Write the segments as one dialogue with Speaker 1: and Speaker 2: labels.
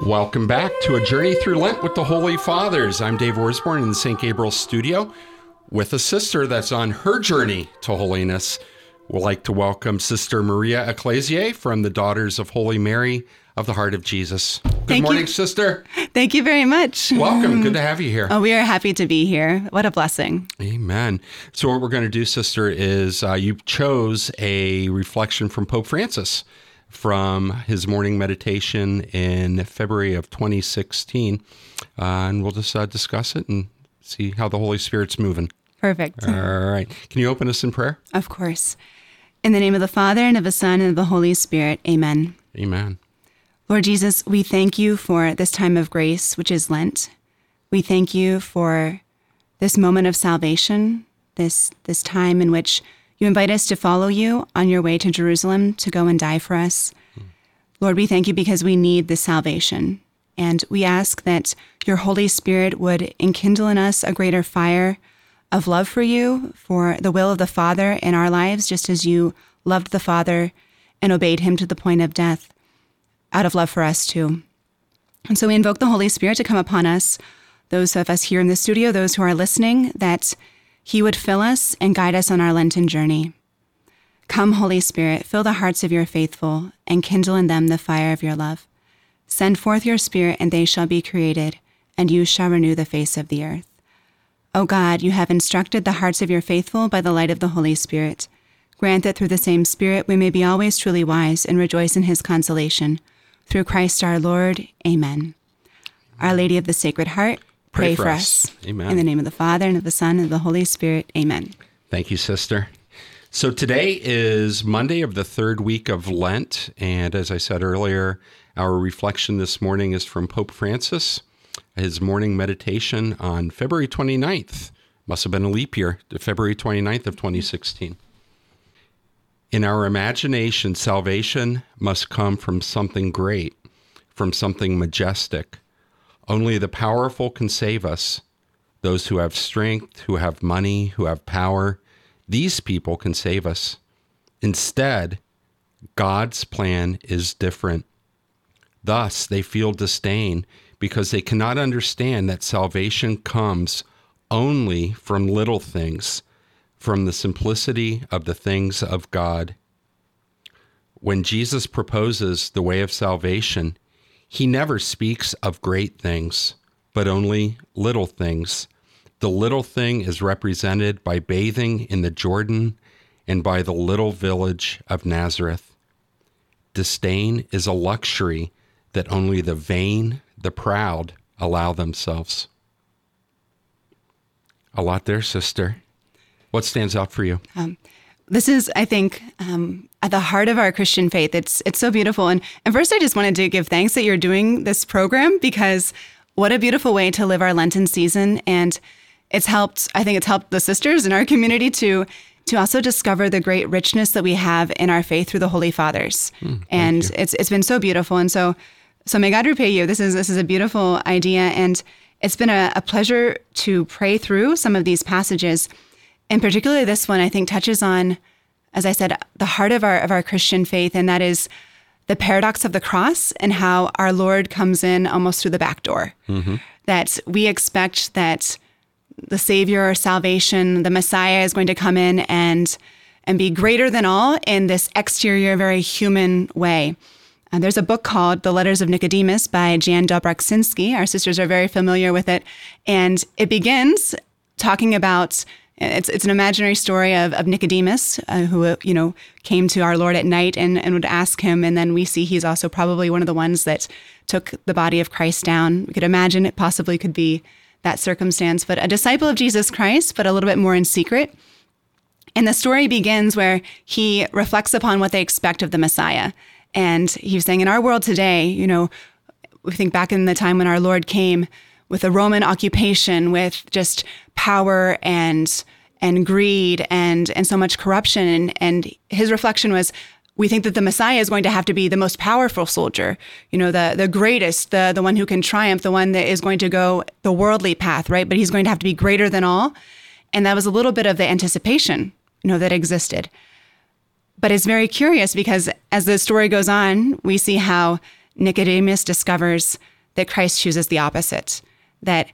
Speaker 1: Welcome back to a journey through Lent with the Holy Fathers. I'm Dave Orsborn in the St. Gabriel studio with a sister that's on her journey to holiness. We'd like to welcome Sister Maria Ecclesiae from the Daughters of Holy Mary of the Heart of Jesus. Good
Speaker 2: Thank
Speaker 1: morning,
Speaker 2: you.
Speaker 1: sister.
Speaker 2: Thank you very much.
Speaker 1: Welcome. Good to have you here.
Speaker 2: Oh, we are happy to be here. What a blessing.
Speaker 1: Amen. So, what we're going to do, sister, is uh, you chose a reflection from Pope Francis from his morning meditation in February of 2016. Uh, and we'll just uh, discuss it and see how the Holy Spirit's moving.
Speaker 2: Perfect.
Speaker 1: All right. Can you open us in prayer?
Speaker 2: Of course. In the name of the Father, and of the Son, and of the Holy Spirit. Amen.
Speaker 1: Amen.
Speaker 2: Lord Jesus, we thank you for this time of grace, which is Lent. We thank you for this moment of salvation, this, this time in which you invite us to follow you on your way to Jerusalem to go and die for us. Lord, we thank you because we need this salvation. And we ask that your Holy Spirit would enkindle in us a greater fire of love for you, for the will of the Father in our lives, just as you loved the Father and obeyed him to the point of death, out of love for us too. And so we invoke the Holy Spirit to come upon us, those of us here in the studio, those who are listening, that he would fill us and guide us on our Lenten journey. Come, Holy Spirit, fill the hearts of your faithful and kindle in them the fire of your love. Send forth your Spirit, and they shall be created, and you shall renew the face of the earth. O God, you have instructed the hearts of your faithful by the light of the Holy Spirit. Grant that through the same Spirit we may be always truly wise and rejoice in his consolation. Through Christ our Lord. Amen. Our Lady of the Sacred Heart, pray, for, us.
Speaker 1: Amen.
Speaker 2: In the name of the Father, and of the Son, and of the Holy Spirit. Amen.
Speaker 1: Thank you, sister. So today is Monday of the third week of Lent. And as I said earlier, our reflection this morning is from Pope Francis, his morning meditation on February 29th. Must have been a leap year, February 29th of 2016. In our imagination, salvation must come from something great, from something majestic. Only the powerful can save us. Those who have strength, who have money, who have power, these people can save us. Instead, God's plan is different. Thus, they feel disdain because they cannot understand that salvation comes only from little things, from the simplicity of the things of God. When Jesus proposes the way of salvation, he never speaks of great things, but only little things. The little thing is represented by bathing in the Jordan and by the little village of Nazareth. Disdain is a luxury that only the vain, the proud, allow themselves. A lot there, sister. What stands out for you?
Speaker 2: Um, This is, I think, um, at the heart of our Christian faith. It's it's so beautiful. And and first, I just wanted to give thanks that you're doing this program because what a beautiful way to live our Lenten season. And it's helped. I think it's helped the sisters in our community to to also discover the great richness that we have in our faith through the Holy Fathers. Hmm, and it's it's been so beautiful. And so so may God repay you. This is this is a beautiful idea, and it's been a, a pleasure to pray through some of these passages. And particularly this one, I think touches on, as I said, the heart of our of our Christian faith, and that is the paradox of the cross and how our Lord comes in almost through the back door. Mm-hmm. That we expect that the Savior, our salvation, the Messiah is going to come in and and be greater than all in this exterior, very human way. And there's a book called The Letters of Nicodemus by Jan Dobraczyński. Our sisters are very familiar with it. And it begins talking about it's, it's an imaginary story of, of Nicodemus, uh, who, uh, you know, came to our Lord at night and, and would ask him. And then we see he's also probably one of the ones that took the body of Christ down. We could imagine it possibly could be that circumstance, but a disciple of Jesus Christ, but a little bit more in secret. And the story begins where he reflects upon what they expect of the Messiah. And he was saying, in our world today, you know, we think back in the time when our Lord came with a Roman occupation, with just power and and greed and and so much corruption. And and his reflection was, we think that the Messiah is going to have to be the most powerful soldier, you know, the the greatest, the the one who can triumph, the one that is going to go the worldly path, right? But he's going to have to be greater than all. And that was a little bit of the anticipation, you know, that existed. But it's very curious because as the story goes on, we see how Nicodemus discovers that Christ chooses the opposite. That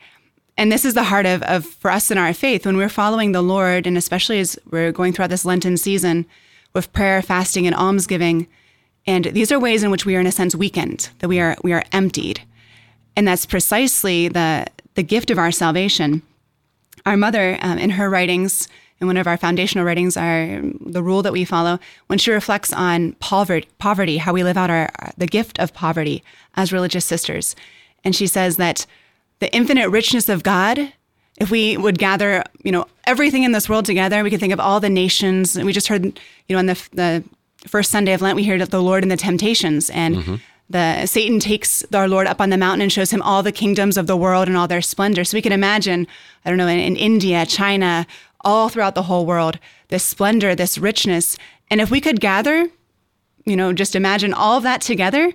Speaker 2: and this is the heart of, of for us in our faith when we're following the Lord, and especially as we're going throughout this Lenten season with prayer, fasting, and almsgiving. And these are ways in which we are, in a sense, weakened, that we are we are emptied, and that's precisely the the gift of our salvation. Our mother, um, in her writings, in one of our foundational writings, are the rule that we follow, when she reflects on poverty, poverty, how we live out our the gift of poverty as religious sisters, and she says that the infinite richness of God, if we would gather, you know, everything in this world together, we could think of all the nations. We just heard, you know, on the, the first Sunday of Lent, we heard that the Lord and the temptations, and mm-hmm. the Satan takes our Lord up on the mountain and shows him all the kingdoms of the world and all their splendor. So we can imagine, I don't know, in, in India, China, all throughout the whole world, this splendor, this richness. And if we could gather, you know, just imagine all of that together,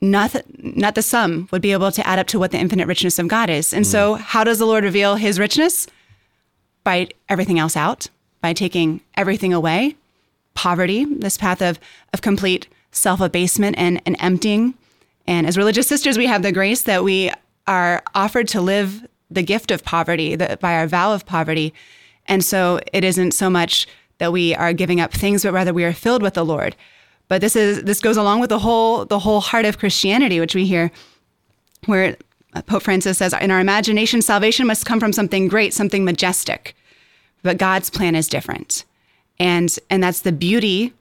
Speaker 2: not, not the sum would be able to add up to what the infinite richness of God is. And mm. so, how does the Lord reveal his richness? By everything else out, by taking everything away, poverty, this path of, of complete self abasement and, and emptying. And as religious sisters, we have the grace that we are offered to live the gift of poverty the, by our vow of poverty. And so, it isn't so much that we are giving up things, but rather we are filled with the Lord. But this is this goes along with the whole the whole heart of Christianity, which we hear, where Pope Francis says, in our imagination, salvation must come from something great, something majestic. But God's plan is different. And and that's the beauty,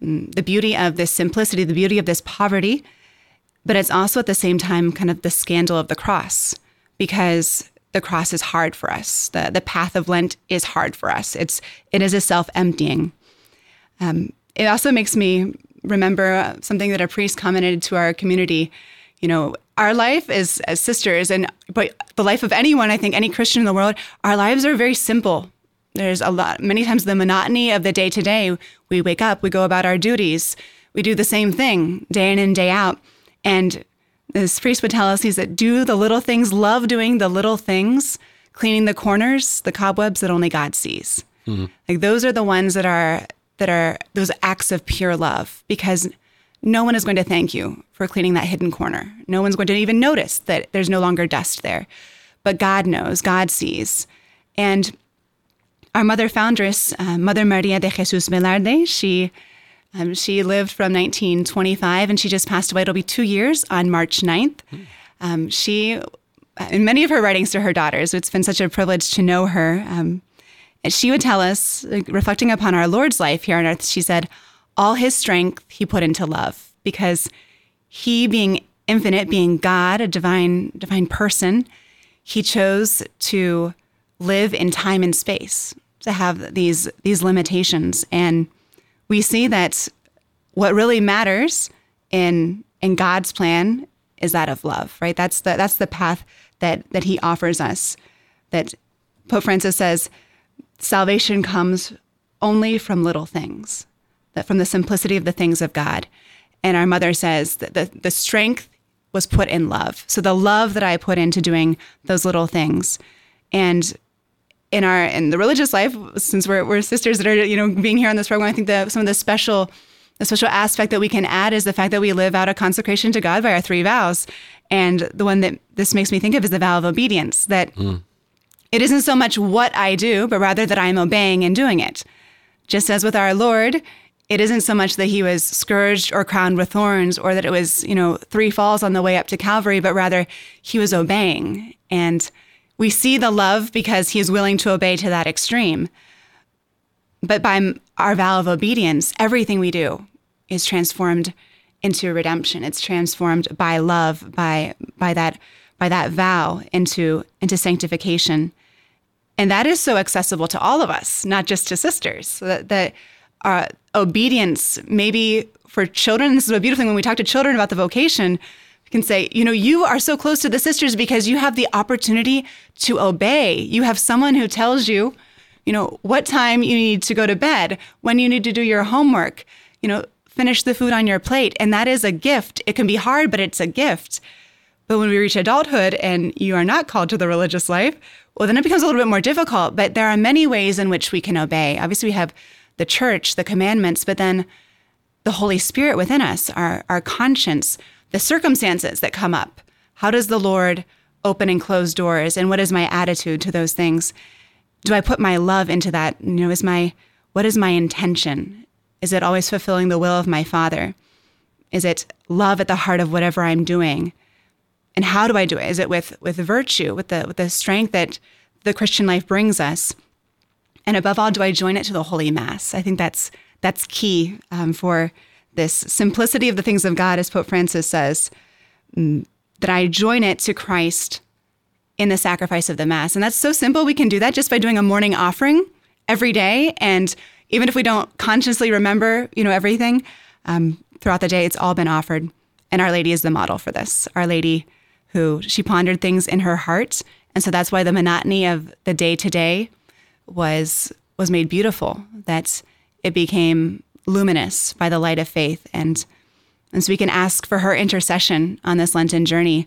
Speaker 2: the beauty of this simplicity, the beauty of this poverty. But it's also at the same time kind of the scandal of the cross, because the cross is hard for us. The the path of Lent is hard for us. It's it is a self-emptying. Um, it also makes me remember something that a priest commented to our community. You know, our life is as sisters, and but the life of anyone, I think, any Christian in the world, our lives are very simple. There's a lot, many times the monotony of the day to day. We wake up, we go about our duties, we do the same thing day in and day out. And this priest would tell us, he's that do the little things, love doing the little things, cleaning the corners, the cobwebs that only God sees. Mm-hmm. Like those are the ones that are that are those acts of pure love because no one is going to thank you for cleaning that hidden corner. No one's going to even notice that there's no longer dust there. But God knows, God sees. And our mother foundress, uh, Mother Maria de Jesus Velarde, she um, she lived from 1925 and she just passed away. It'll be two years on March 9th. Um, she, in many of her writings to her daughters, it's been such a privilege to know her. Um, she would tell us, reflecting upon our Lord's life here on earth, she said, all his strength he put into love because he being infinite, being God, a divine, divine person, he chose to live in time and space, to have these, these limitations. And we see that what really matters in, in God's plan is that of love, right? That's the, that's the path that, that he offers us. That Pope Francis says, salvation comes only from little things, that from the simplicity of the things of God. And our mother says that the, the strength was put in love. So the love that I put into doing those little things. And in our in the religious life, since we're, we're sisters that are, you know, being here on this program, I think that some of the special the special aspect that we can add is the fact that we live out a consecration to God by our three vows. And the one that this makes me think of is the vow of obedience, that mm. It isn't so much what I do, but rather that I am obeying and doing it. Just as with our Lord, it isn't so much that he was scourged or crowned with thorns or that it was, you know, three falls on the way up to Calvary, but rather he was obeying. And we see the love because he is willing to obey to that extreme. But by our vow of obedience, everything we do is transformed into redemption. It's transformed by love, by by that by that vow into into sanctification. And that is so accessible to all of us, not just to sisters. So that, that uh, obedience, maybe for children, this is a beautiful thing when we talk to children about the vocation, we can say, you know, you are so close to the sisters because you have the opportunity to obey. You have someone who tells you, you know, what time you need to go to bed, when you need to do your homework, you know, finish the food on your plate. And that is a gift. It can be hard, but it's a gift. But when we reach adulthood and you are not called to the religious life, well, then it becomes a little bit more difficult. But there are many ways in which we can obey. Obviously, we have the church, the commandments, but then the Holy Spirit within us, our, our conscience, the circumstances that come up. How does the Lord open and close doors? And what is my attitude to those things? Do I put my love into that? You know, is my what is my intention? Is it always fulfilling the will of my Father? Is it love at the heart of whatever I'm doing? And how do I do it? Is it with with virtue, with the with the strength that the Christian life brings us? And above all, do I join it to the Holy Mass? I think that's that's key um, for this simplicity of the things of God, as Pope Francis says, mm, that I join it to Christ in the sacrifice of the Mass. And that's so simple. We can do that just by doing a morning offering every day. And even if we don't consciously remember, you know, everything um, throughout the day, it's all been offered. And Our Lady is the model for this. Our Lady, who she pondered things in her heart, and so that's why the monotony of the day to day was was made beautiful. That it became luminous by the light of faith, and and so we can ask for her intercession on this Lenten journey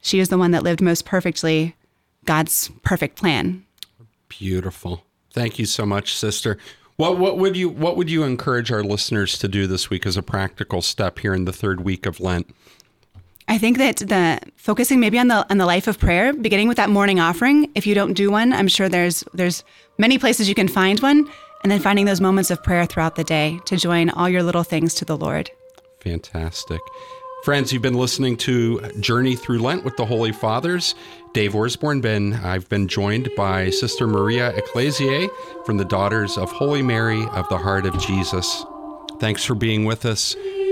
Speaker 2: she is the one that lived most perfectly God's perfect plan.
Speaker 1: Beautiful. Thank you so much, sister. What what would you what would you encourage our listeners to do this week as a practical step here in the third week of Lent?
Speaker 2: I think that the focusing maybe on the on the life of prayer, beginning with that morning offering. If you don't do one, I'm sure there's there's many places you can find one, and then finding those moments of prayer throughout the day to join all your little things to the Lord.
Speaker 1: Fantastic. Friends, you've been listening to Journey Through Lent with the Holy Fathers. Dave Orsborn, been, I've been joined by Sister Maria Ecclesiae from the Daughters of Holy Mary of the Heart of Jesus. Thanks for being with us.